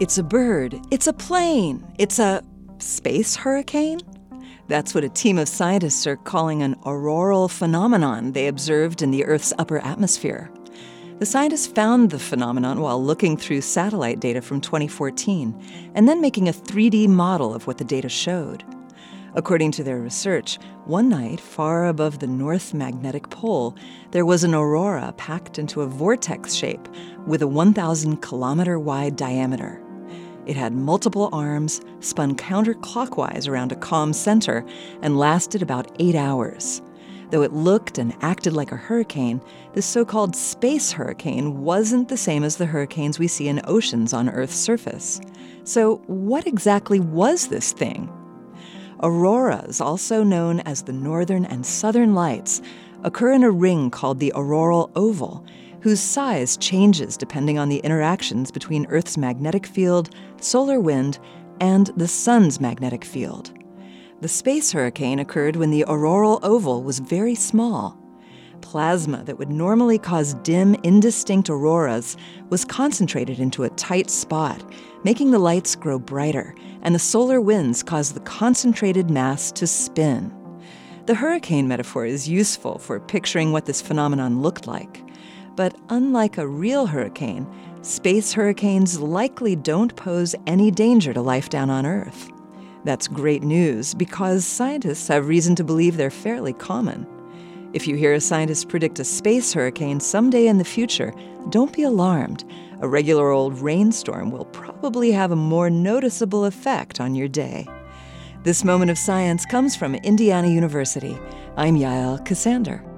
It's a bird. It's a plane. It's a space hurricane? That's what a team of scientists are calling an auroral phenomenon they observed in the Earth's upper atmosphere. The scientists found the phenomenon while looking through satellite data from 2014 and then making a 3D model of what the data showed. According to their research, one night, far above the North Magnetic Pole, there was an aurora packed into a vortex shape with a 1,000 kilometer wide diameter. It had multiple arms, spun counterclockwise around a calm center, and lasted about eight hours. Though it looked and acted like a hurricane, this so called space hurricane wasn't the same as the hurricanes we see in oceans on Earth's surface. So, what exactly was this thing? Auroras, also known as the northern and southern lights, occur in a ring called the auroral oval, whose size changes depending on the interactions between Earth's magnetic field, solar wind, and the Sun's magnetic field. The space hurricane occurred when the auroral oval was very small. Plasma that would normally cause dim, indistinct auroras was concentrated into a tight spot, making the lights grow brighter, and the solar winds caused the concentrated mass to spin. The hurricane metaphor is useful for picturing what this phenomenon looked like. But unlike a real hurricane, space hurricanes likely don't pose any danger to life down on Earth. That's great news because scientists have reason to believe they're fairly common. If you hear a scientist predict a space hurricane someday in the future, don't be alarmed. A regular old rainstorm will probably have a more noticeable effect on your day. This moment of science comes from Indiana University. I'm Yael Ksander.